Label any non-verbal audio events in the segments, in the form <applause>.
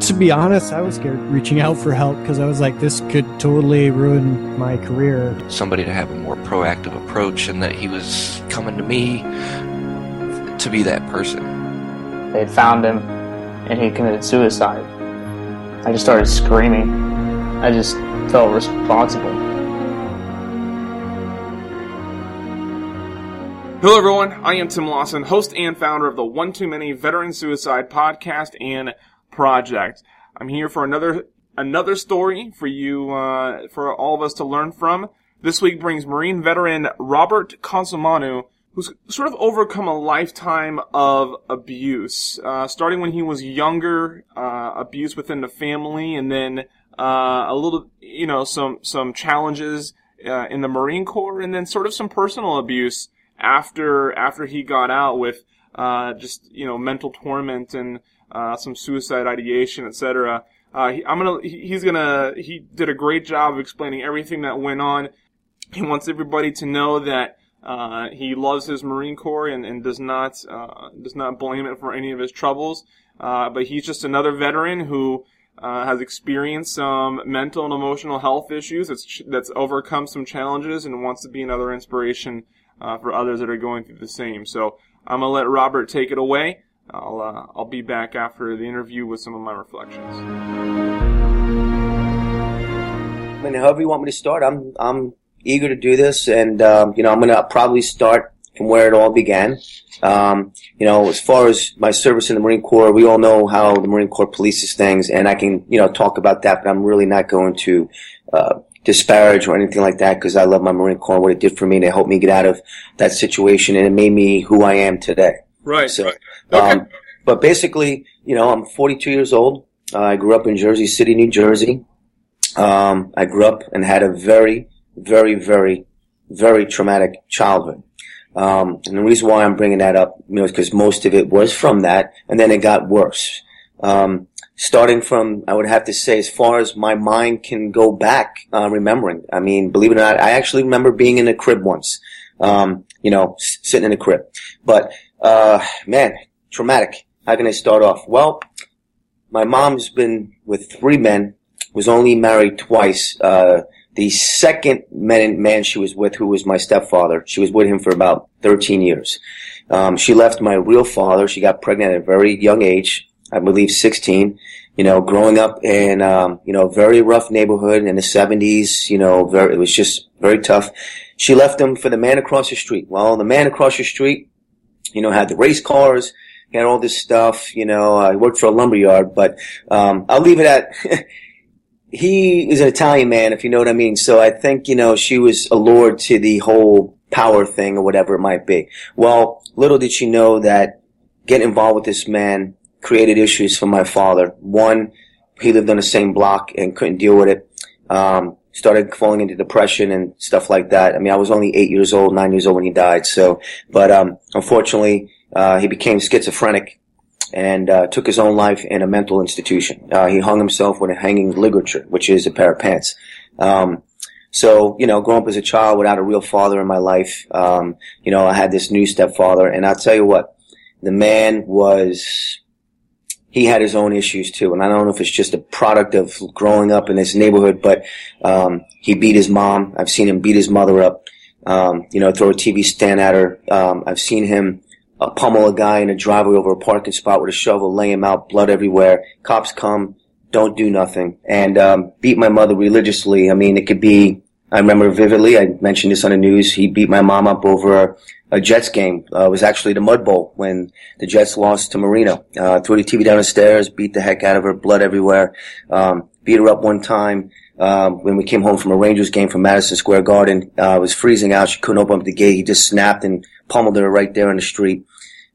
To be honest, I was scared reaching out for help because I was like, this could totally ruin my career. Somebody to have a more proactive approach, and that he was coming to me to be that person. They found him, and he committed suicide. I just started screaming. I just felt responsible. Hello, everyone. I am Tim Lawson, host and founder of the One Too Many Veteran Suicide podcast and project. I'm here for another another story for you, uh, for all of us to learn from. This week brings Marine veteran Robert Consulmagno, who's sort of overcome a lifetime of abuse, uh, starting when he was younger, uh, abuse within the family, and then uh, a little, you know, some some challenges uh, in the Marine Corps, and then sort of some personal abuse after after he got out with uh, just you know mental torment and uh, some suicide ideation, etc. Uh, he, I'm gonna he's gonna he did a great job of explaining everything that went on. He wants everybody to know that uh, he loves his Marine Corps and, and does not uh, does not blame it for any of his troubles. Uh, but he's just another veteran who uh, has experienced some mental and emotional health issues. That's that's overcome some challenges and wants to be another inspiration uh, for others that are going through the same. So I'm gonna let Robert take it away. I'll uh, I'll be back after the interview with some of my reflections. I mean, however you want me to start, I'm I'm eager to do this, and um, you know, I'm gonna probably start from where it all began. Um, you know, as far as my service in the Marine Corps, we all know how the Marine Corps polices things, and I can you know talk about that, but I'm really not going to uh, disparage or anything like that because I love my Marine Corps what it did for me it helped me get out of that situation and it made me who I am today. Right. So, right. Okay. Um, but basically, you know, I'm 42 years old. Uh, I grew up in Jersey City, New Jersey. Um, I grew up and had a very, very, very, very traumatic childhood. Um, and the reason why I'm bringing that up, you know, is because most of it was from that, and then it got worse. Um, starting from, I would have to say, as far as my mind can go back, uh, remembering. I mean, believe it or not, I actually remember being in a crib once. Um, you know, s- sitting in a crib. But, uh, man, traumatic. How can I start off? Well, my mom's been with three men, was only married twice. Uh, the second man, man she was with, who was my stepfather, she was with him for about 13 years. Um, she left my real father. She got pregnant at a very young age. I believe 16, you know, growing up in, um, you know, very rough neighborhood in the 70s, you know, very, it was just very tough. She left him for the man across the street. Well, the man across the street, you know, had the race cars, had all this stuff, you know, I worked for a lumber yard, but, um, I'll leave it at, <laughs> he is an Italian man, if you know what I mean. So I think, you know, she was allured to the whole power thing or whatever it might be. Well, little did she know that getting involved with this man created issues for my father. One, he lived on the same block and couldn't deal with it. Um, started falling into depression and stuff like that. I mean, I was only eight years old, nine years old when he died. So, but, um, unfortunately, uh, he became schizophrenic and, uh, took his own life in a mental institution. Uh, he hung himself with a hanging ligature, which is a pair of pants. Um, so, you know, growing up as a child without a real father in my life, um, you know, I had this new stepfather and I'll tell you what, the man was, he had his own issues too. And I don't know if it's just a product of growing up in this neighborhood, but, um, he beat his mom. I've seen him beat his mother up, um, you know, throw a TV stand at her. Um, I've seen him uh, pummel a guy in a driveway over a parking spot with a shovel, lay him out, blood everywhere. Cops come, don't do nothing, and um, beat my mother religiously. I mean, it could be. I remember vividly. I mentioned this on the news. He beat my mom up over a Jets game. Uh, was actually the Mud Bowl when the Jets lost to Marino. Uh, threw the TV down the stairs, beat the heck out of her, blood everywhere. Um, beat her up one time. Um, when we came home from a Rangers game from Madison Square Garden, uh, it was freezing out. She couldn't open up the gate. He just snapped and pummeled her right there in the street.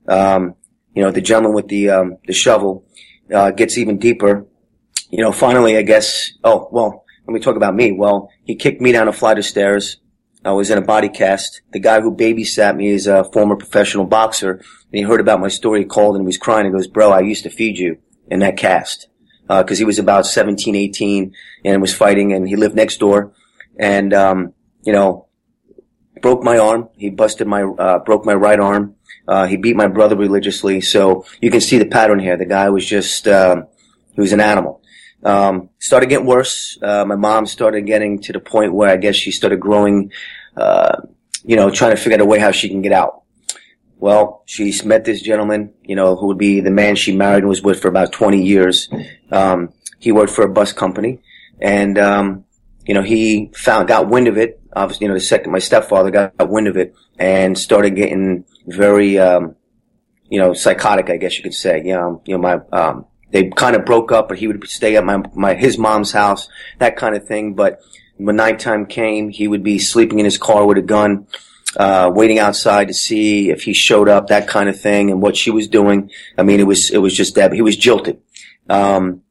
Um, you know, the gentleman with the, um, the shovel, uh, gets even deeper. You know, finally, I guess, oh, well, let me talk about me. Well, he kicked me down a flight of stairs, I was in a body cast. The guy who babysat me is a former professional boxer, and he heard about my story. He called and he was crying. He goes, "Bro, I used to feed you in that cast." Because he was about 17, 18 and was fighting, and he lived next door. And, um, you know, broke my arm. He busted my, uh, broke my right arm. Uh, he beat my brother religiously. So you can see the pattern here. The guy was just, um, he was an animal. Um, started getting worse. Uh, my mom started getting to the point where I guess she started growing, uh, you know, trying to figure out a way how she can get out. Well, she met this gentleman, you know, who would be the man she married and was with for about 20 years. Um, he worked for a bus company and, um, you know, he found, got wind of it. Obviously, you know, the second, my stepfather got, wind of it and started getting very, um, you know, psychotic, I guess you could say. You you know, my, um, they kind of broke up, but he would stay at my, my, his mom's house, that kind of thing. But when nighttime came, he would be sleeping in his car with a gun, uh, waiting outside to see if he showed up, that kind of thing, and what she was doing. I mean, it was, it was just that, he was jilted. Um,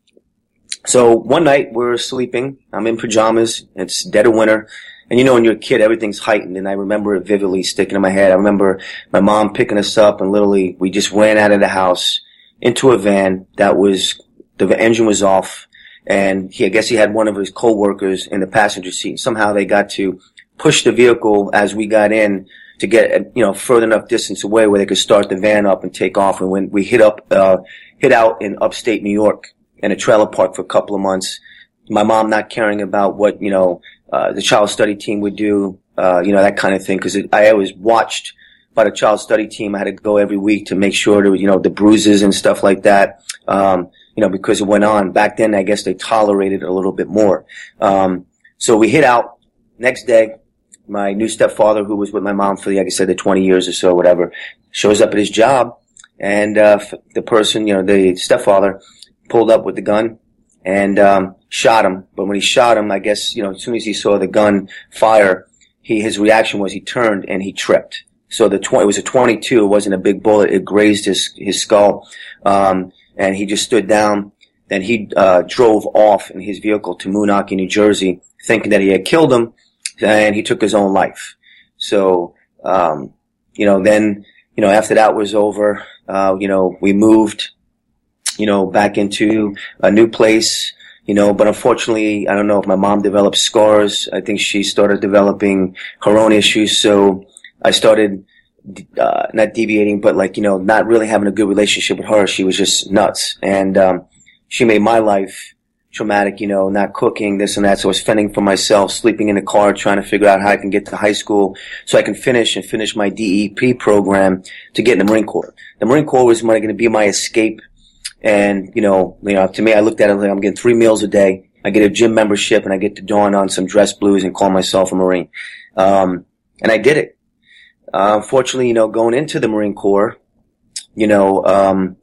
so one night we're sleeping, I'm in pajamas, it's dead of winter, and you know, when you're a kid, everything's heightened, and I remember it vividly sticking in my head. I remember my mom picking us up, and literally, we just ran out of the house, into a van that was the engine was off, and he I guess he had one of his co-workers in the passenger seat. Somehow they got to push the vehicle as we got in to get you know further enough distance away where they could start the van up and take off. And when we hit up uh, hit out in upstate New York in a trailer park for a couple of months, my mom not caring about what you know uh, the child study team would do, uh, you know that kind of thing because I always watched by the child study team. I had to go every week to make sure there was, you know, the bruises and stuff like that. Um, you know, because it went on. Back then, I guess they tolerated it a little bit more. Um, so we hit out. Next day, my new stepfather, who was with my mom for, like I said, the 20 years or so, whatever, shows up at his job. And, uh, the person, you know, the stepfather pulled up with the gun and, um, shot him. But when he shot him, I guess, you know, as soon as he saw the gun fire, he, his reaction was he turned and he tripped. So the 20, it was a 22. It wasn't a big bullet. It grazed his, his skull. Um, and he just stood down. Then he, uh, drove off in his vehicle to Moonachie, New Jersey, thinking that he had killed him and he took his own life. So, um, you know, then, you know, after that was over, uh, you know, we moved, you know, back into a new place, you know, but unfortunately, I don't know if my mom developed scars. I think she started developing her own issues. So, I started uh, not deviating, but like you know, not really having a good relationship with her. She was just nuts, and um, she made my life traumatic. You know, not cooking this and that. So I was fending for myself, sleeping in the car, trying to figure out how I can get to high school so I can finish and finish my DEP program to get in the Marine Corps. The Marine Corps was going to be my escape, and you know, you know, to me, I looked at it like I'm getting three meals a day. I get a gym membership, and I get to dawn on some dress blues and call myself a Marine. Um, and I did it. Uh, unfortunately, you know, going into the Marine Corps, you know, um,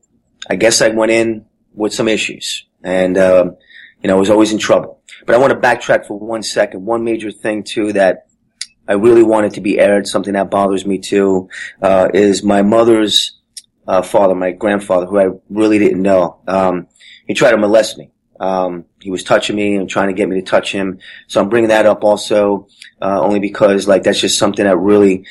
I guess I went in with some issues and, um, you know, I was always in trouble. But I want to backtrack for one second. One major thing too that I really wanted to be aired, something that bothers me too, uh, is my mother's, uh, father, my grandfather, who I really didn't know. Um, he tried to molest me. Um, he was touching me and trying to get me to touch him. So I'm bringing that up also, uh, only because like that's just something that really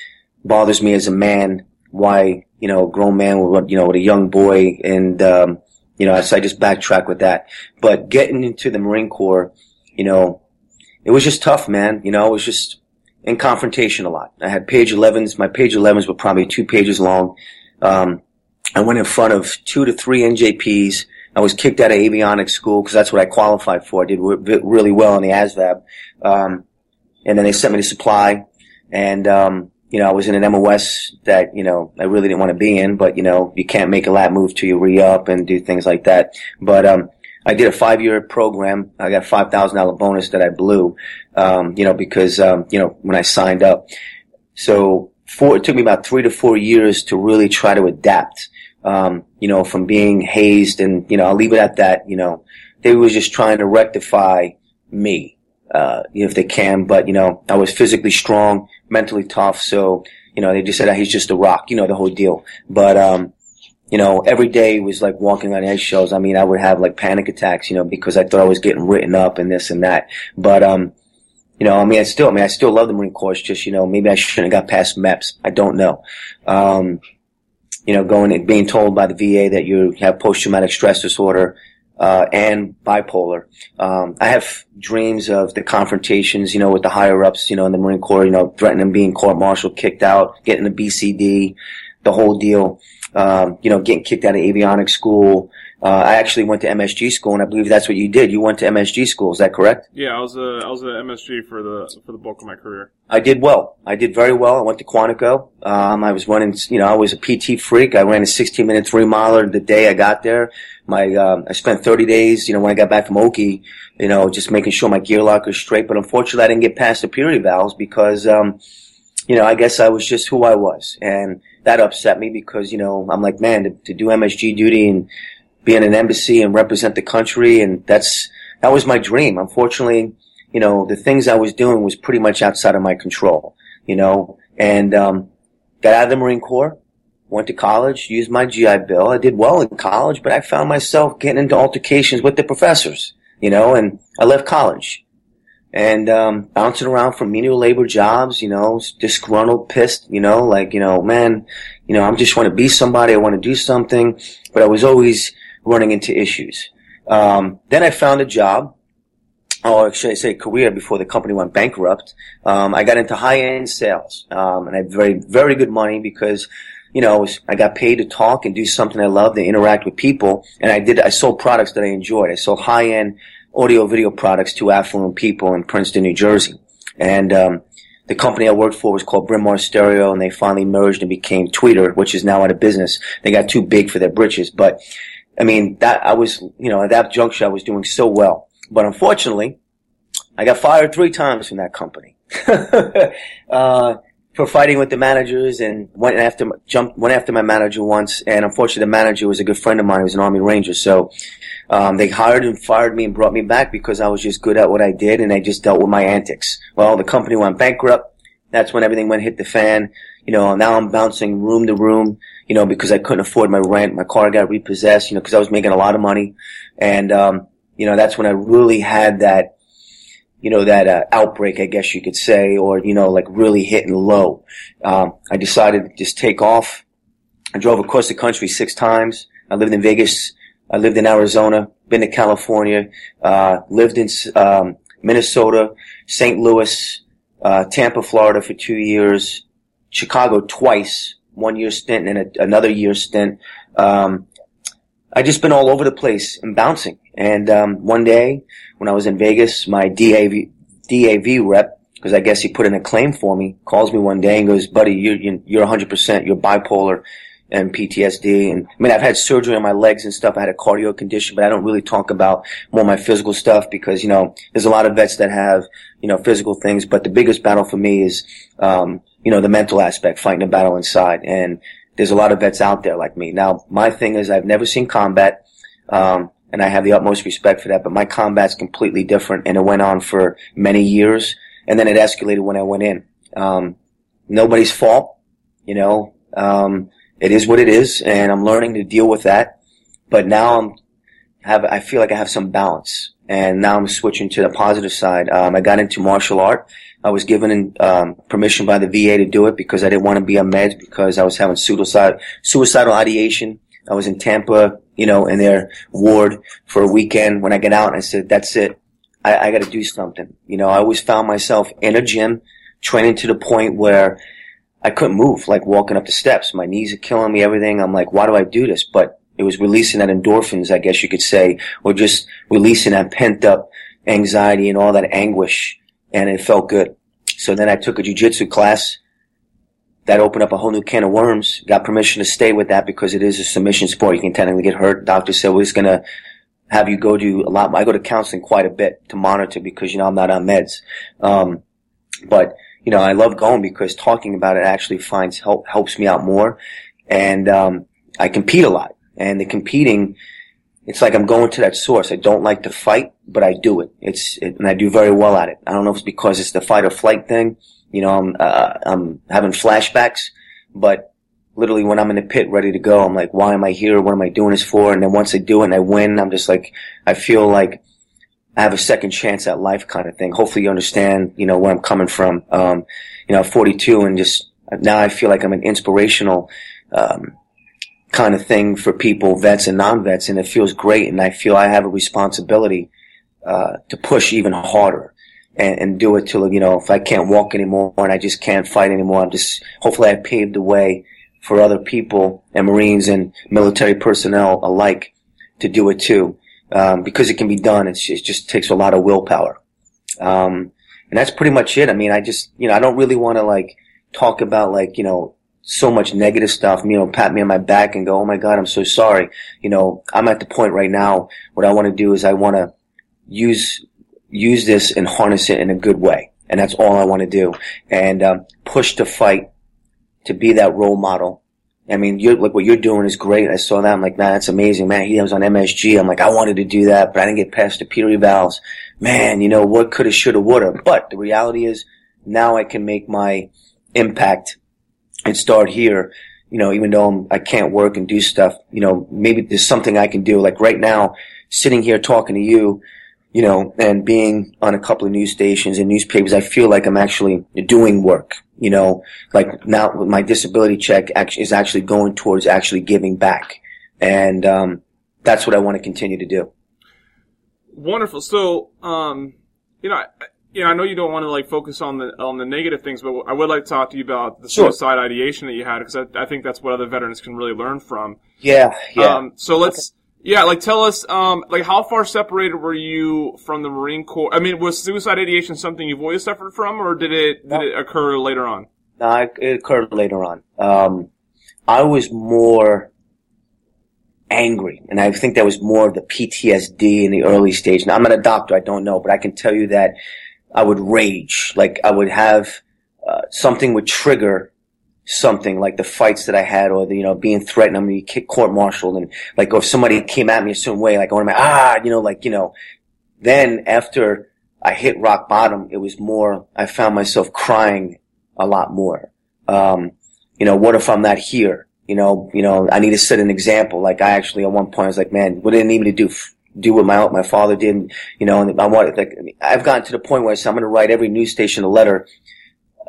bothers me as a man. Why, you know, a grown man with, you know, with a young boy and, um, you know, so I just backtrack with that. But getting into the Marine Corps, you know, it was just tough, man. You know, it was just in confrontation a lot. I had page 11s. My page 11s were probably two pages long. Um, I went in front of two to three NJPs. I was kicked out of avionics school because that's what I qualified for. I did re- really well in the ASVAB. Um, and then they sent me to supply. And, um, you know, I was in an MOS that, you know, I really didn't want to be in, but, you know, you can't make a lat move till you re-up and do things like that. But, um, I did a five-year program. I got a $5,000 bonus that I blew, um, you know, because, um, you know, when I signed up. So four, it took me about three to four years to really try to adapt, um, you know, from being hazed and, you know, I'll leave it at that, you know, they were just trying to rectify me uh, if they can. But you know, I was physically strong, mentally tough. So you know, they just said he's just a rock. You know, the whole deal. But um, you know, every day was like walking on eggshells. I mean, I would have like panic attacks. You know, because I thought I was getting written up and this and that. But um, you know, I mean, I still, I mean, I still love the Marine Corps. Just, you know, maybe I shouldn't have got past MEPS. I don't know. Um, you know, going and being told by the VA that you have post-traumatic stress disorder, uh, and bipolar. Um, I have dreams of the confrontations, you know, with the higher ups, you know, in the Marine Corps, you know, threatening being court-martialed, kicked out, getting the BCD, the whole deal. Um, you know, getting kicked out of avionics school, uh, I actually went to MSG school, and I believe that's what you did. You went to MSG school, is that correct? Yeah, I was a I was at MSG for the for the bulk of my career. I did well. I did very well. I went to Quantico. Um, I was running, you know, I was a PT freak. I ran a 16 minute three miler the day I got there. My, um, I spent 30 days, you know, when I got back from Oki, you know, just making sure my gear lock was straight. But unfortunately, I didn't get past the purity valves because, um, you know, I guess I was just who I was. And that upset me because, you know, I'm like, man, to, to do MSG duty and, be in an embassy and represent the country. And that's, that was my dream. Unfortunately, you know, the things I was doing was pretty much outside of my control, you know, and, um, got out of the Marine Corps, went to college, used my GI Bill. I did well in college, but I found myself getting into altercations with the professors, you know, and I left college and um, bouncing around from menial labor jobs, you know, disgruntled, pissed, you know, like, you know, man, you know, I just want to be somebody, I want to do something, but I was always running into issues. Um, then I found a job, or should I say career before the company went bankrupt. Um, I got into high-end sales, um, and I had very, very good money because, you know, I got paid to talk and do something I love, to interact with people, and I did, I sold products that I enjoyed. I sold high-end audio video products to affluent people in Princeton, New Jersey. And, um, the company I worked for was called Bryn Mawr Stereo, and they finally merged and became Tweeter, which is now out of business. They got too big for their britches, but I mean, that I was, you know, at that juncture, I was doing so well. But unfortunately, I got fired three times from that company. <laughs> uh, for fighting with the managers and went after, jumped, went after my manager once. And unfortunately, the manager was a good friend of mine. He was an Army Ranger. So, um, they hired and fired me and brought me back because I was just good at what I did and I just dealt with my antics. Well, the company went bankrupt. That's when everything went hit the fan. You know, now I'm bouncing room to room you know, because I couldn't afford my rent. My car got repossessed, you know, because I was making a lot of money. And, um, you know, that's when I really had that, you know, that uh, outbreak, I guess you could say, or, you know, like really hitting low. Um, I decided to just take off. I drove across the country six times. I lived in Vegas. I lived in Arizona, been to California, uh, lived in, um, Minnesota, St. Louis, uh, Tampa, Florida for two years, Chicago twice, one year stint and a, another year stint. Um, I just been all over the place and bouncing. And um, one day when I was in Vegas, my DAV DAV rep, because I guess he put in a claim for me, calls me one day and goes, "Buddy, you're you're 100 percent. You're bipolar." and PTSD. And I mean, I've had surgery on my legs and stuff. I had a cardio condition, but I don't really talk about more my physical stuff because, you know, there's a lot of vets that have, you know, physical things, but the biggest battle for me is, um, you know, the mental aspect, fighting a battle inside. And there's a lot of vets out there like me. Now, my thing is I've never seen combat, um, and I have the utmost respect for that, but my combat's completely different and it went on for many years and then it escalated when I went in. Um, nobody's fault, you know, um, it is what it is and I'm learning to deal with that. But now I'm have, I feel like I have some balance and now I'm switching to the positive side. Um, I got into martial art I was given um, permission by the VA to do it because I didn't want to be on meds because I was having suicide, suicidal ideation. I was in Tampa, you know, in their ward for a weekend. When I get out, and I said, "That's it. I, I got to do something." You know, I always found myself in a gym, training to the point where I couldn't move, like walking up the steps. My knees are killing me. Everything. I'm like, "Why do I do this?" But it was releasing that endorphins, I guess you could say, or just releasing that pent up anxiety and all that anguish and it felt good. So then I took a jujitsu class. That opened up a whole new can of worms. Got permission to stay with that because it is a submission sport. You can technically get hurt. Doctor said we're just gonna have you go to a lot. I go to counseling quite a bit to monitor because you know I'm not on meds. Um, but you know I love going because talking about it actually finds help helps me out more, and um, I compete a lot. And the competing it's like I'm going to that source. I don't like to fight, but I do it. It's it, and I do very well at it. I don't know if it's because it's the fight or flight thing. You know, I'm uh, I'm having flashbacks, but literally when I'm in the pit ready to go, I'm like, why am I here? What am I doing this for? And then once I do it and I win, I'm just like, I feel like I have a second chance at life kind of thing. Hopefully you understand, you know, where I'm coming from. Um, you know, 42 and just now I feel like I'm an inspirational, um, kind of thing for people, vets and non-vets, and it feels great. And I feel I have a responsibility, uh, to push even harder and, and do it till, you know, if I can't walk anymore and I just can't fight anymore, I'm just, hopefully I paved the way for other people and Marines and military personnel alike to do it too. Um, because it can be done. It's, it just takes a lot of willpower. Um, and that's pretty much it. I mean, I just, you know, I don't really want to like talk about like, you know, so much negative stuff, you know, pat me on my back and go, Oh my God, I'm so sorry. You know, I'm at the point right now. What I want to do is I want to use, use this and harness it in a good way. And that's all I want to do. And, um, push to fight to be that role model. I mean, you're, like what you're doing is great. I saw that. I'm like, man, that's amazing, man. He was on MSG. I'm like, I wanted to do that, but I didn't get past the Peter valves. Man, you know, what coulda, shoulda, woulda. But the reality is now I can make my impact and start here. You know, even though I can not work and do stuff, you know, maybe there's something I can do. Like right now, sitting here talking to you, you know, and being on a couple of news stations and newspapers, I feel like I'm actually doing work. You know, like now my disability check is actually going towards actually giving back, and um, that's what I want to continue to do. Wonderful. So, um, you know, I, you know, I know you don't want to like focus on the on the negative things, but I would like to talk to you about the Sure. suicide ideation that you had because I, I think that's what other veterans can really learn from. Yeah, yeah. Um, so let's, yeah, like tell us, um, like how far separated were you from the Marine Corps? I mean, was suicide ideation something you've always suffered from, or did it did it occur later on? No, it it occurred later on. Um, I was more angry, and I think that was more of the PTSD in the early stage. Now, I'm not a doctor, I don't know, but I can tell you that I would rage. Like, I would have, uh, something would trigger something, like the fights that I had, or the, you know, being threatened, I'm gonna get court-martialed, and like, or if somebody came at me a certain way, like, I to, ah, you know, like, you know, then after I hit rock bottom, it was more, I found myself crying a lot more. Um, you know, what if I'm not here? You know, you know, I need to set an example. Like I actually at one point I was like, man, what did I need me to do? Do what my my father did, you know, and I wanted like I've gotten to the point where I said I'm going to write every news station a letter,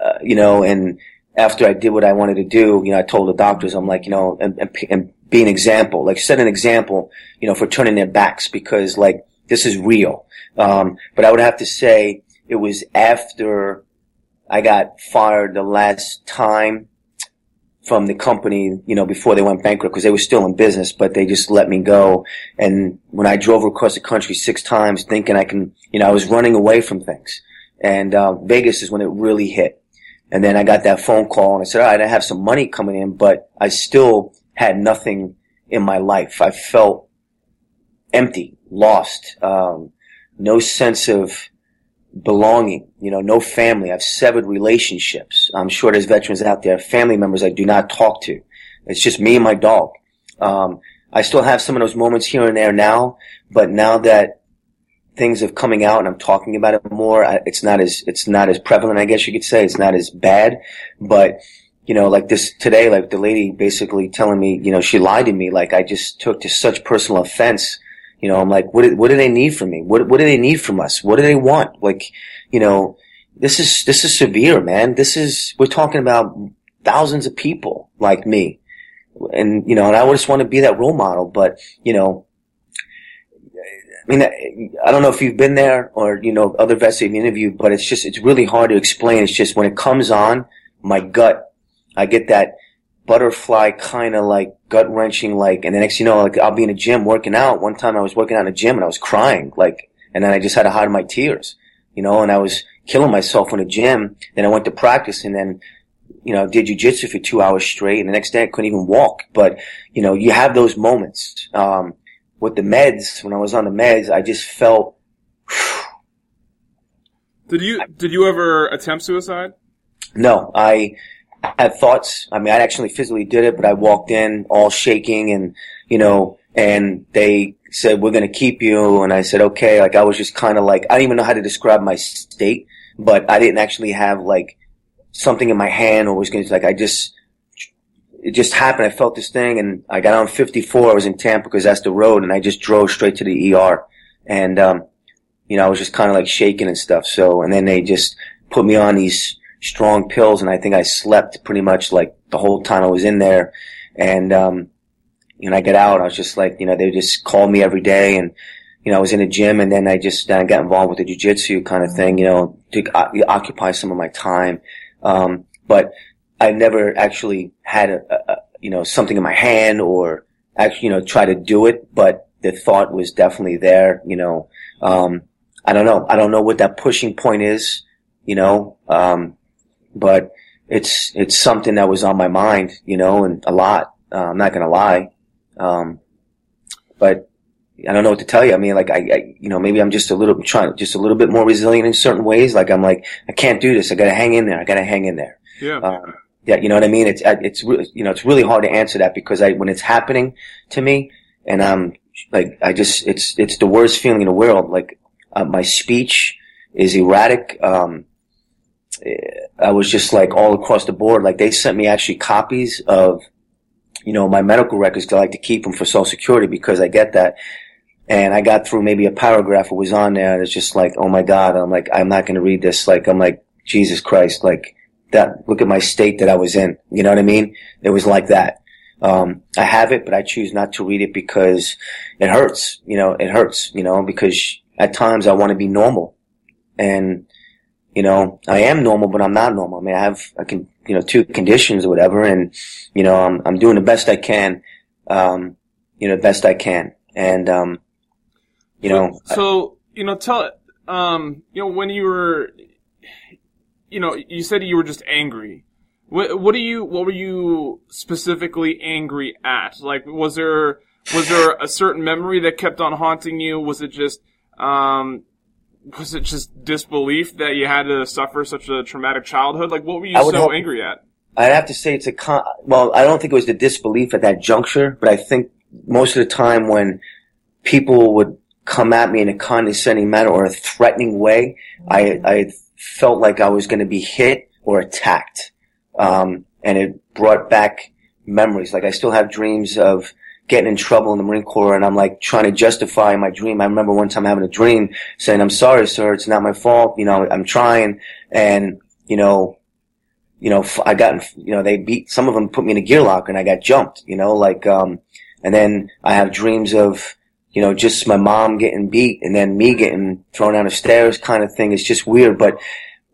uh, you know, and after I did what I wanted to do, you know, I told the doctors, I'm like, you know, and, and, and be an example, like set an example, you know, for turning their backs because like this is real. Um, but I would have to say it was after I got fired the last time from the company, you know, before they went bankrupt because they were still in business, but they just let me go. And when I drove across the country six times thinking I can, you know, I was running away from things. And, uh, Vegas is when it really hit. And then I got that phone call and I said, all right, I have some money coming in, but I still had nothing in my life. I felt empty, lost, um, no sense of belonging, you know, no family. I've severed relationships. I'm sure there's veterans out there, family members I do not talk to. It's just me and my dog. Um, I still have some of those moments here and there now, but now that things are coming out and I'm talking about it more, I, it's not as, it's not as prevalent, I guess you could say. It's not as bad, but you know, like this today, like the lady basically telling me, you know, she lied to me. Like I just took to such personal offense. You know, I'm like, what, do- what do they need from me? What, what do they need from us? What do they want? Like, you know, this is, this is severe, man. This is, we're talking about thousands of people like me. And, you know, and I just want to be that role model, but, you know, I mean, I don't know if you've been there or, you know, other vets that you've interviewed, but it's just, it's really hard to explain. It's just when it comes on, my gut, I get that butterfly kind of like gut wrenching, like, and the next, you know, like I'll be in a gym working out. One time I was working out in a gym and I was crying, like, and then I just had to hide my tears, you know, and I was killing myself in a gym. Then I went to practice and then, you know, did jujitsu for two hours straight. And the next day I couldn't even walk. But, you know, you have those moments. Um, with the meds, when I was on the meds, I just felt, <sighs> Did you did you ever attempt suicide? no, I had thoughts. I mean, I actually physically did it, but I walked in all shaking and, you know, and they said, we're going to keep you. And I said, okay. Like I was just kind of like, I don't even know how to describe my state, but I didn't actually have like something in my hand or was going to like, I just, it just happened. I felt this thing and I got on 54. I was in Tampa because that's the road and I just drove straight to the ER. And, um, you know, I was just kind of like shaking and stuff. So, and then they just put me on these strong pills and I think I slept pretty much like the whole time I was in there. And, um, you know, I get out, I was just like, you know, they just called me every day and, you know, I was in a gym and then I just uh, got involved with the jujitsu kind of thing, you know, to uh, occupy some of my time. Um, but I never actually had a, a, you know, something in my hand or actually, you know, try to do it, but the thought was definitely there, you know, um, I don't know. I don't know what that pushing point is, you know, um, but it's, it's something that was on my mind, you know, and a lot. Uh, I'm not going to lie. Um, but I don't know what to tell you. I mean, like, I, I, you know, maybe I'm just a little, trying, just a little bit more resilient in certain ways. Like, I'm like, I can't do this. I gotta hang in there. I gotta hang in there. Yeah. Um, yeah, you know what I mean? It's, it's, you know, it's really hard to answer that because I, when it's happening to me and I'm like, I just, it's, it's the worst feeling in the world. Like, uh, my speech is erratic. Um, I was just like all across the board. Like they sent me actually copies of, you know, my medical records. I like to keep them for social security because I get that. And I got through maybe a paragraph that was on there and it's just like, oh my God. I'm like, I'm not going to read this. Like, I'm like, Jesus Christ. Like that, look at my state that I was in. You know what I mean? It was like that. Um, I have it, but I choose not to read it because it hurts. You know, it hurts, you know, because at times I want to be normal. And, you know, I am normal, but I'm not normal. I mean, I have, I can, you know, two conditions or whatever. And, you know, I'm, I'm doing the best I can, um, you know, the best I can. And, um, you know. So, you know, tell, um, you know, when you were, you know, you said you were just angry. What, what do you, what were you specifically angry at? Like, was there, was there a certain memory that kept on haunting you? Was it just, um, was it just disbelief that you had to suffer such a traumatic childhood? Like, what were you so hope, angry at? I'd have to say it's a con- well, I don't think it was the disbelief at that juncture, but I think most of the time when people would come at me in a condescending manner or a threatening way, I, I felt like I was going to be hit or attacked. Um, and it brought back memories. Like I still have dreams of getting in trouble in the Marine Corps and I'm like trying to justify my dream. I remember one time having a dream saying, I'm sorry, sir. It's not my fault. You know, I'm trying. And, you know, you know, I got, you know, they beat, some of them put me in a gear lock and I got jumped, you know, like, um, and then I have dreams of, you know, just my mom getting beat and then me getting thrown down the stairs kind of thing. It's just weird. But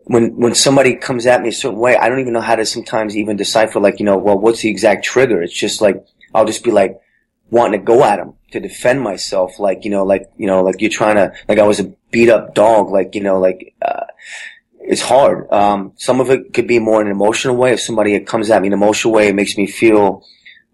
when, when somebody comes at me a certain way, I don't even know how to sometimes even decipher, like, you know, well, what's the exact trigger? It's just like, I'll just be like, wanting to go at him to defend myself, like you know, like you know, like you're trying to, like I was a beat up dog, like you know, like uh, it's hard. Um, some of it could be more in an emotional way. If somebody comes at me in an emotional way, it makes me feel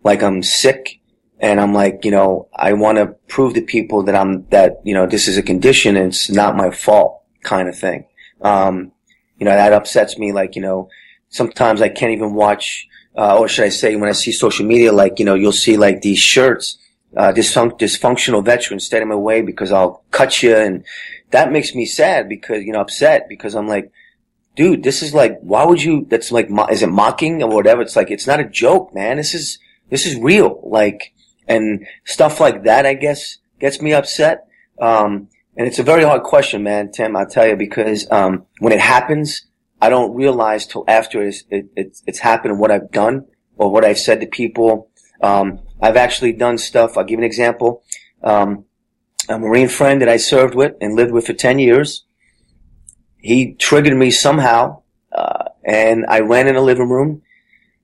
like I'm sick, and I'm like, you know, I want to prove to people that I'm that you know this is a condition and it's not my fault, kind of thing. Um, you know, that upsets me. Like you know, sometimes I can't even watch uh, or should I say, when I see social media, like, you know, you'll see like these shirts, uh, dysfun- dysfunctional veterans stand in my way because I'll cut you. And that makes me sad because, you know, upset because I'm like, dude, this is like, why would you, that's like, mo- is it mocking or whatever? It's like, it's not a joke, man. This is, this is real. Like, and stuff like that, I guess, gets me upset. Um, and it's a very hard question, man, Tim, I'll tell you, because, um, when it happens, I don't realize till after it's, it, it's, it's happened what I've done or what I've said to people. Um, I've actually done stuff. I'll give an example. Um, a Marine friend that I served with and lived with for 10 years, he triggered me somehow, uh, and I ran in the living room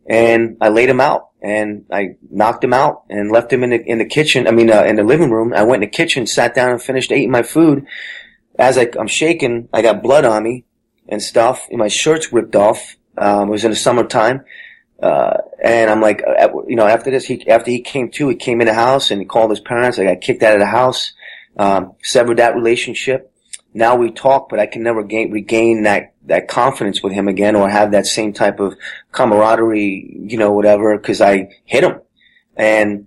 and I laid him out and I knocked him out and left him in the, in the kitchen. I mean, uh, in the living room. I went in the kitchen, sat down and finished eating my food. As I, I'm shaking, I got blood on me and stuff. And my shirt's ripped off. Um, it was in the summertime. Uh, and I'm like, uh, you know, after this, he, after he came to, he came in the house and he called his parents. I got kicked out of the house, um, severed that relationship. Now we talk, but I can never gain, regain that, that confidence with him again or have that same type of camaraderie, you know, whatever, cause I hit him. And,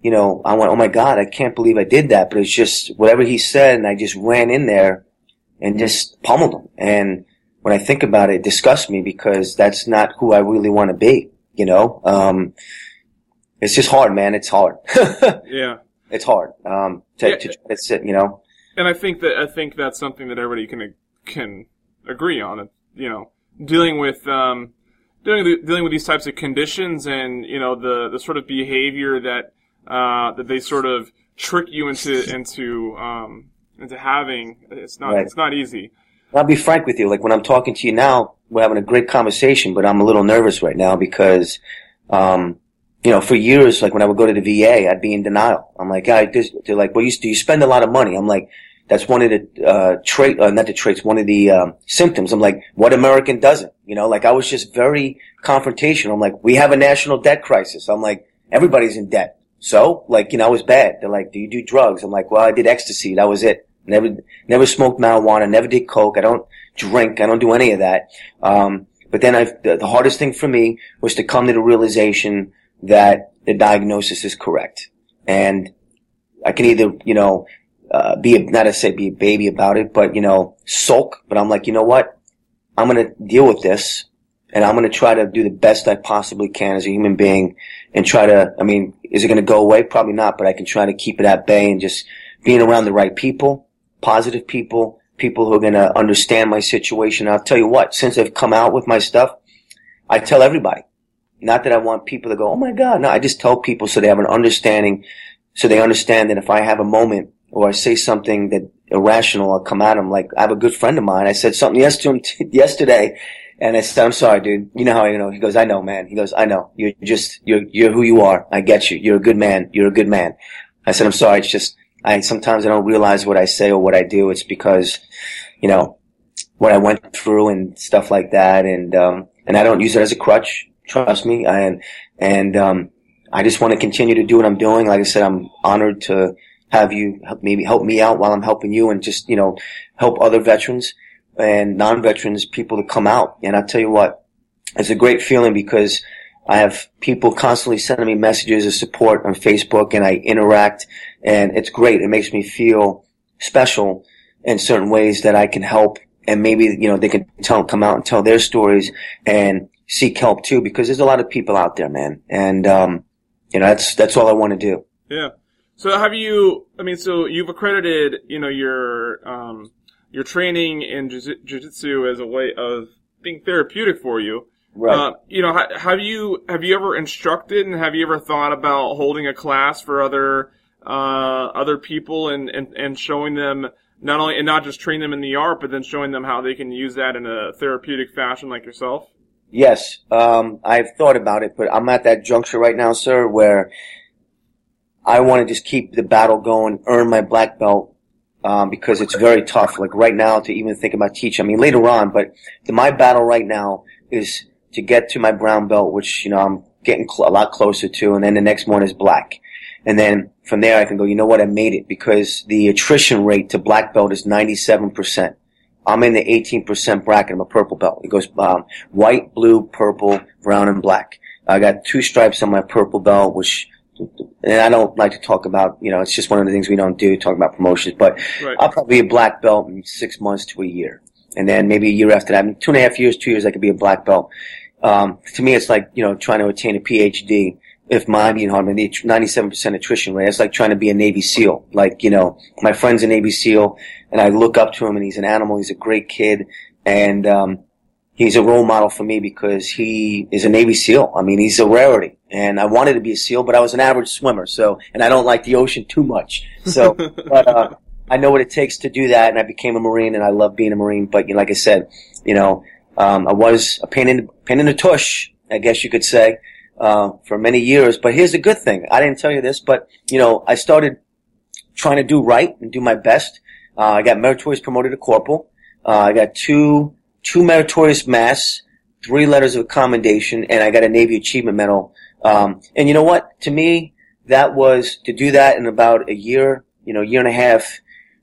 you know, I went, oh my God, I can't believe I did that. But it's just whatever he said and I just ran in there and just pummeled him. And, when I think about it, it disgusts me because that's not who I really want to be. You know, um, it's just hard, man. It's hard. <laughs> yeah, it's hard um, to, yeah. to, to sit. You know. and I think that I think that's something that everybody can can agree on. You know, dealing with um, dealing dealing with these types of conditions and you know the the sort of behavior that uh, that they sort of trick you into into um, into having. It's not Right. it's not easy. I'll be frank with you. Like when I'm talking to you now, we're having a great conversation, but I'm a little nervous right now because, um, you know, for years, like when I would go to the VA, I'd be in denial. I'm like, I this, they're like, well, you, do you spend a lot of money? I'm like, that's one of the, uh, trait, uh, not the traits, one of the, um, symptoms. I'm like, what American doesn't? You know, like I was just very confrontational. I'm like, we have a national debt crisis. I'm like, everybody's in debt. So, like, you know, I was bad. They're like, do you do drugs? I'm like, well, I did ecstasy. That was it. Never, never smoked marijuana. Never did coke. I don't drink. I don't do any of that. Um, but then I, the, the hardest thing for me was to come to the realization that the diagnosis is correct. And I can either, you know, uh, be a, not to say be a baby about it, but, you know, sulk. But I'm like, you know what? I'm going to deal with this and I'm going to try to do the best I possibly can as a human being and try to, I mean, is it going to go away? Probably not, but I can try to keep it at bay and just being around the right people, positive people, people who are going to understand my situation. I'll tell you what, since I've come out with my stuff, I tell everybody. Not that I want people to go, oh my God. No, I just tell people so they have an understanding, so they understand that if I have a moment or I say something that irrational, I'll come at them. Like, I have a good friend of mine. I said something yes to him t- yesterday. And I said, I'm sorry, dude. You know how I know? He goes, I know, man. He goes, I know. You're just, you're, you're who you are. I get you. You're a good man. You're a good man. I said, I'm sorry. It's just, I, sometimes I don't realize what I say or what I do. It's because, you know, what I went through and stuff like that. And, um, and I don't use it as a crutch. Trust me. And, and, um, I just want to continue to do what I'm doing. Like I said, I'm honored to have you help maybe help me out while I'm helping you and just, you know, help other veterans and non-veterans, people to come out. And I'll tell you what, it's a great feeling because I have people constantly sending me messages of support on Facebook and I interact and it's great. It makes me feel special in certain ways that I can help and maybe, you know, they can tell, come out and tell their stories and seek help too because there's a lot of people out there, man. And, um, you know, that's, that's all I want to do. Yeah. So have you? I mean, so you've accredited, you know, your um, your training in jiu- jiu-jitsu as a way of being therapeutic for you. Right. Uh, you know, have you have you ever instructed and have you ever thought about holding a class for other uh, other people and, and and showing them not only and not just training them in the art, but then showing them how they can use that in a therapeutic fashion, like yourself? Yes, um, I've thought about it, but I'm at that juncture right now, sir, where I want to just keep the battle going, earn my black belt, um, because it's very tough. Like right now, to even think about teaching. I mean, later on, but the, my battle right now is to get to my brown belt, which you know I'm getting cl- a lot closer to, and then the next one is black, and then from there I can go. You know what? I made it because the attrition rate to black belt is 97 percent. I'm in the 18% bracket. I'm a purple belt. It goes um, white, blue, purple, brown, and black. I got two stripes on my purple belt, which, and I don't like to talk about, you know, it's just one of the things we don't do, talk about promotions, but Right. I'll probably be a black belt in six months to a year. And then maybe a year after that, I mean, two and a half years, two years, I could be a black belt. Um, to me, it's like, you know, trying to attain a PhD. If my being hard, I mean, the 97% attrition rate, it's like trying to be a Navy SEAL. Like, you know, my friend's a Navy SEAL and I look up to him and he's an animal. He's a great kid. And, um, he's a role model for me because he is a Navy SEAL. I mean, he's a rarity. And I wanted to be a SEAL, but I was an average swimmer. So, and I don't like the ocean too much. So, <laughs> but, uh, I know what it takes to do that. And I became a Marine and I love being a Marine. But, you know, like I said, you know, um, I was a pain in, pain in the tush, I guess you could say, uh, for many years. But here's the good thing. I didn't tell you this, but, you know, I started trying to do right and do my best. Uh, I got meritorious promoted to corporal. Uh, I got two, two meritorious masts, three letters of commendation, and I got a Navy Achievement Medal. Um, and you know what? To me, that was to do that in about a year, you know, year and a half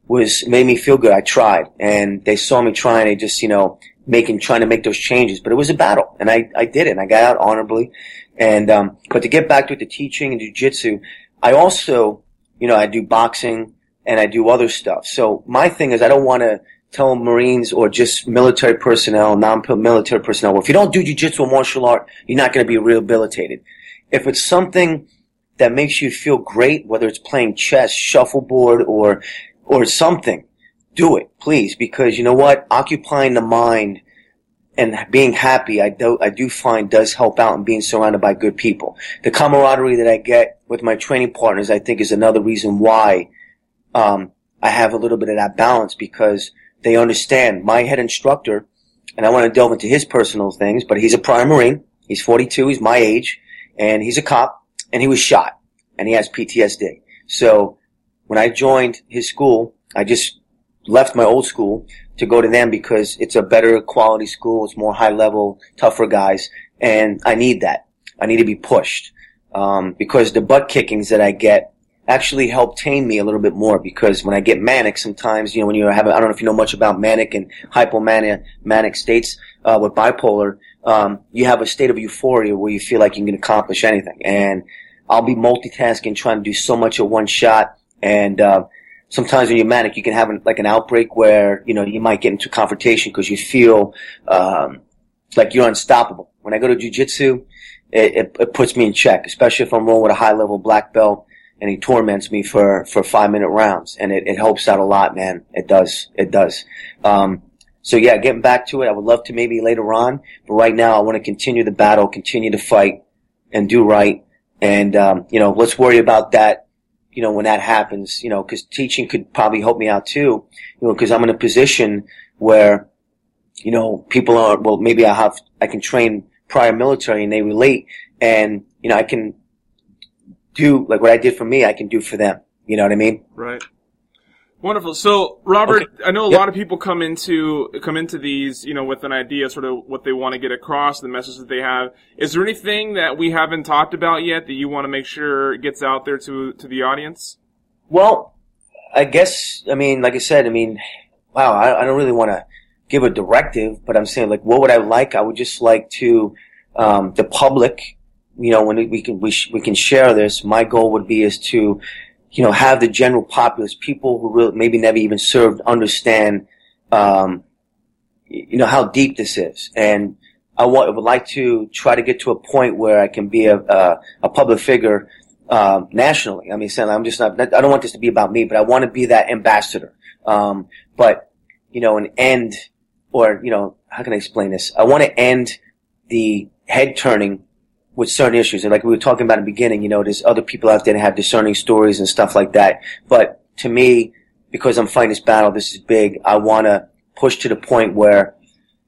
was made me feel good. I tried, and they saw me trying. They just, you know, making trying to make those changes. But it was a battle, and I I did it. And I got out honorably. And um, but to get back to the teaching and jujitsu, I also, you know, I do boxing and I do other stuff. So my thing is, I don't want to tell Marines or just military personnel, non-military personnel, well, if you don't do jujitsu or martial art, you're not going to be rehabilitated. If it's something that makes you feel great, whether it's playing chess, shuffleboard, or or something, do it, please, because you know what? Occupying the mind and being happy, I do, I do find does help out in being surrounded by good people. The camaraderie that I get with my training partners, I think is another reason why, um, I have a little bit of that balance because they understand my head instructor, and I want to delve into his personal things, but he's a prior Marine. He's 42. He's my age and he's a cop and he was shot and he has PTSD. So when I joined his school, I just left my old school to go to them because it's a better quality school. It's more high level, tougher guys. And I need that. I need to be pushed. Um, because the butt kickings that I get actually help tame me a little bit more because when I get manic sometimes, you know, when you have, I don't know if you know much about manic and hypomanic manic states, uh, with bipolar, um, you have a state of euphoria where you feel like you can accomplish anything. And I'll be multitasking, trying to do so much at one shot. And, uh, sometimes when you're manic, you can have an, like an outbreak where, you know, you might get into confrontation because you feel, um, like you're unstoppable. When I go to jujitsu, it, it, it puts me in check, especially if I'm rolling with a high level black belt and he torments me for, for five minute rounds. And it, it helps out a lot, man. It does. It does. Um, so yeah, getting back to it, I would love to maybe later on, but right now I want to continue the battle, continue to fight and do right. And, um, you know, let's worry about that, you know, when that happens, you know, cause teaching could probably help me out too, you know, cause I'm in a position where, you know, people are, well, maybe I have, I can train prior military and they relate and, you know, I can do like what I did for me, I can do for them. You know what I mean? Right. Wonderful. So, Robert, Okay. I know a Yep. lot of people come into come into these, you know, with an idea, sort of what they want to get across, the message that they have. Is there anything that we haven't talked about yet that you want to make sure gets out there to to the audience? Well, I guess, I mean, like I said, I mean, wow, I, I don't really want to give a directive, but I'm saying, like, what would I like? I would just like to, um, the public, you know, when we- we can, we, sh- we can share this, my goal would be is to, you know, have the general populace, people who really, maybe never even served, understand, um, you know, how deep this is. And I want, would like to try to get to a point where I can be a, a, a public figure, um, nationally. I mean, I'm just not, I don't want this to be about me, but I want to be that ambassador. Um, but, you know, an end, or, you know, how can I explain this? I want to end the head turning with certain issues. And like we were talking about in the beginning, you know, there's other people out there that have discerning stories and stuff like that. But to me, because I'm fighting this battle, this is big, I want to push to the point where,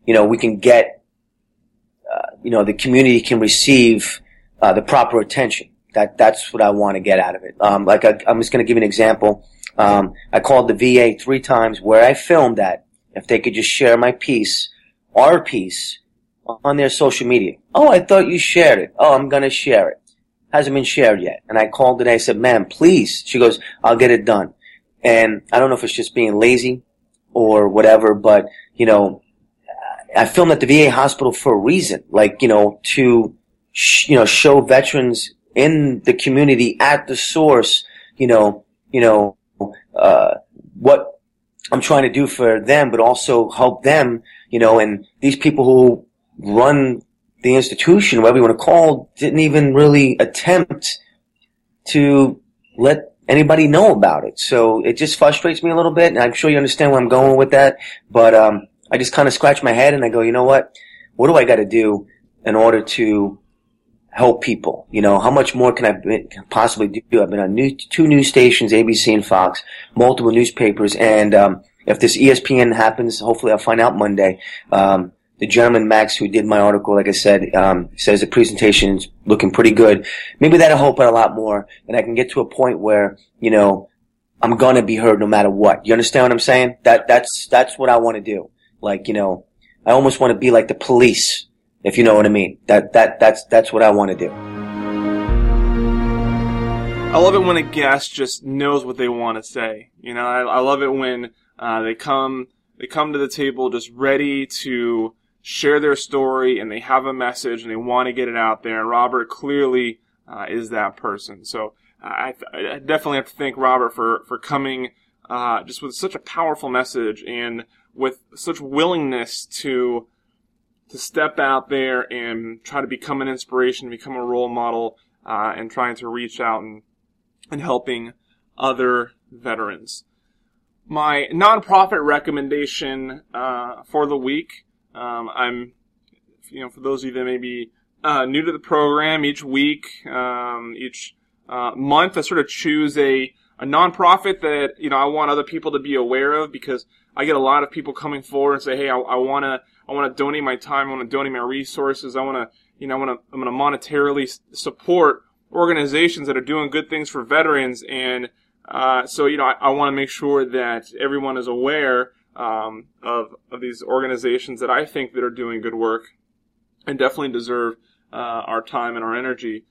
you know, we can get, uh, you know, the community can receive, uh, the proper attention. That, that's what I want to get out of it. Um, like I, I'm just going to give you an example. Um, I called the VA three times where I filmed that. If they could just share my piece, our piece, on their social media. Oh, I thought you shared it. Oh, I'm gonna share it. Hasn't been shared yet. And I called today. I said, ma'am, please. She goes, I'll get it done. And I don't know if it's just being lazy or whatever, but, you know, I filmed at the VA hospital for a reason. Like, you know, to, sh- you know, show veterans in the community at the source, you know, you know, uh, what I'm trying to do for them, but also help them, you know, and these people who run the institution, whatever you want to call, didn't even really attempt to let anybody know about it. So it just frustrates me a little bit, and I'm sure you understand where I'm going with that. But um, I just kind of scratch my head and I go, you know what? What do I got to do in order to help people? You know, how much more can I possibly do? I've been on new, two news stations, ABC and Fox, multiple newspapers, and um, if this ESPN happens, hopefully I'll find out Monday. Um, the gentleman Max who did my article, like I said, um, says the presentation's looking pretty good. Maybe that'll help out a lot more, and I can get to a point where you know I'm gonna be heard no matter what. You understand what I'm saying? That that's that's what I want to do. Like you know, I almost want to be like the police, if you know what I mean. That that that's that's what I want to do. I love it when a guest just knows what they want to say. You know, I, I love it when uh, they come they come to the table just ready to share their story and they have a message and they want to get it out there. And Robert clearly uh, is that person. So uh, I, I definitely have to thank Robert for for coming uh, just with such a powerful message and with such willingness to to step out there and try to become an inspiration, become a role model, uh, and trying to reach out and and helping other veterans. my nonprofit recommendation uh, for the week. Um, I'm, you know, for those of you that may be uh, new to the program, each week, um, each uh, month, I sort of choose a a nonprofit that you know I want other people to be aware of because I get a lot of people coming forward and say, "Hey, I, want to I want to donate my time, I want to donate my resources, I want to you know I want to I'm going to monetarily support organizations that are doing good things for veterans." And uh, so you know I, I want to make sure that everyone is aware um, of of these organizations that I think that are doing good work and definitely deserve uh, our time and our energy.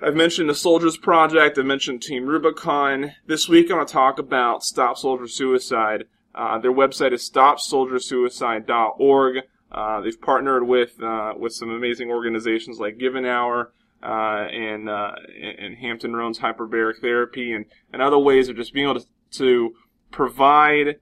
I've mentioned the Soldiers Project. I've mentioned Team Rubicon. This week, I want to talk about Stop Soldier Suicide. Uh, their website is stopsoldiersuicide.org. Uh, they've partnered with uh, with some amazing organizations like Give an Hour uh, and uh, and Hampton Roads Hyperbaric Therapy and, and other ways of just being able to, to provide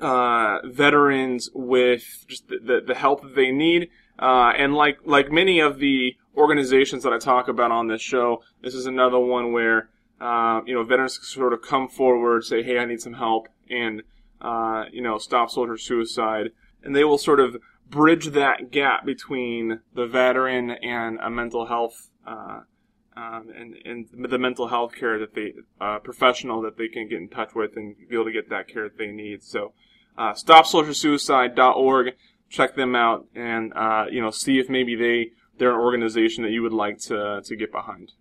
uh, veterans with just the, the, the help that they need. Uh, and like like many of the organizations that I talk about on this show, this is another one where uh, you know veterans sort of come forward, say, "Hey, I need some help," and uh, you know, stop soldier suicide, and they will sort of bridge that gap between the veteran and a mental health. Uh, um, and, and the mental health care that they, uh, professional that they can get in touch with and be able to get that care that they need. So, uh, stopsoldiersuicide.org, check them out and, uh, you know, see if maybe they, they're an organization that you would like to, to get behind.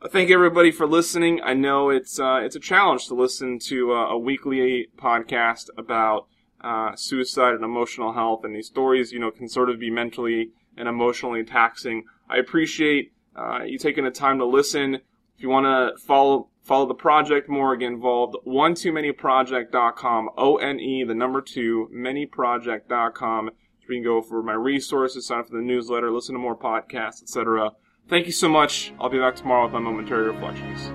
I thank everybody for listening. I know it's, uh, it's a challenge to listen to uh, a weekly podcast about, uh, suicide and emotional health and these stories, you know, can sort of be mentally and emotionally taxing. I appreciate uh, you taking the time to listen. If you want to follow follow the project more, get involved. One too many project.com. O N E the number two manyproject.com. So you can go for my resources, sign up for the newsletter, listen to more podcasts, etc. Thank you so much. I'll be back tomorrow with my momentary reflections.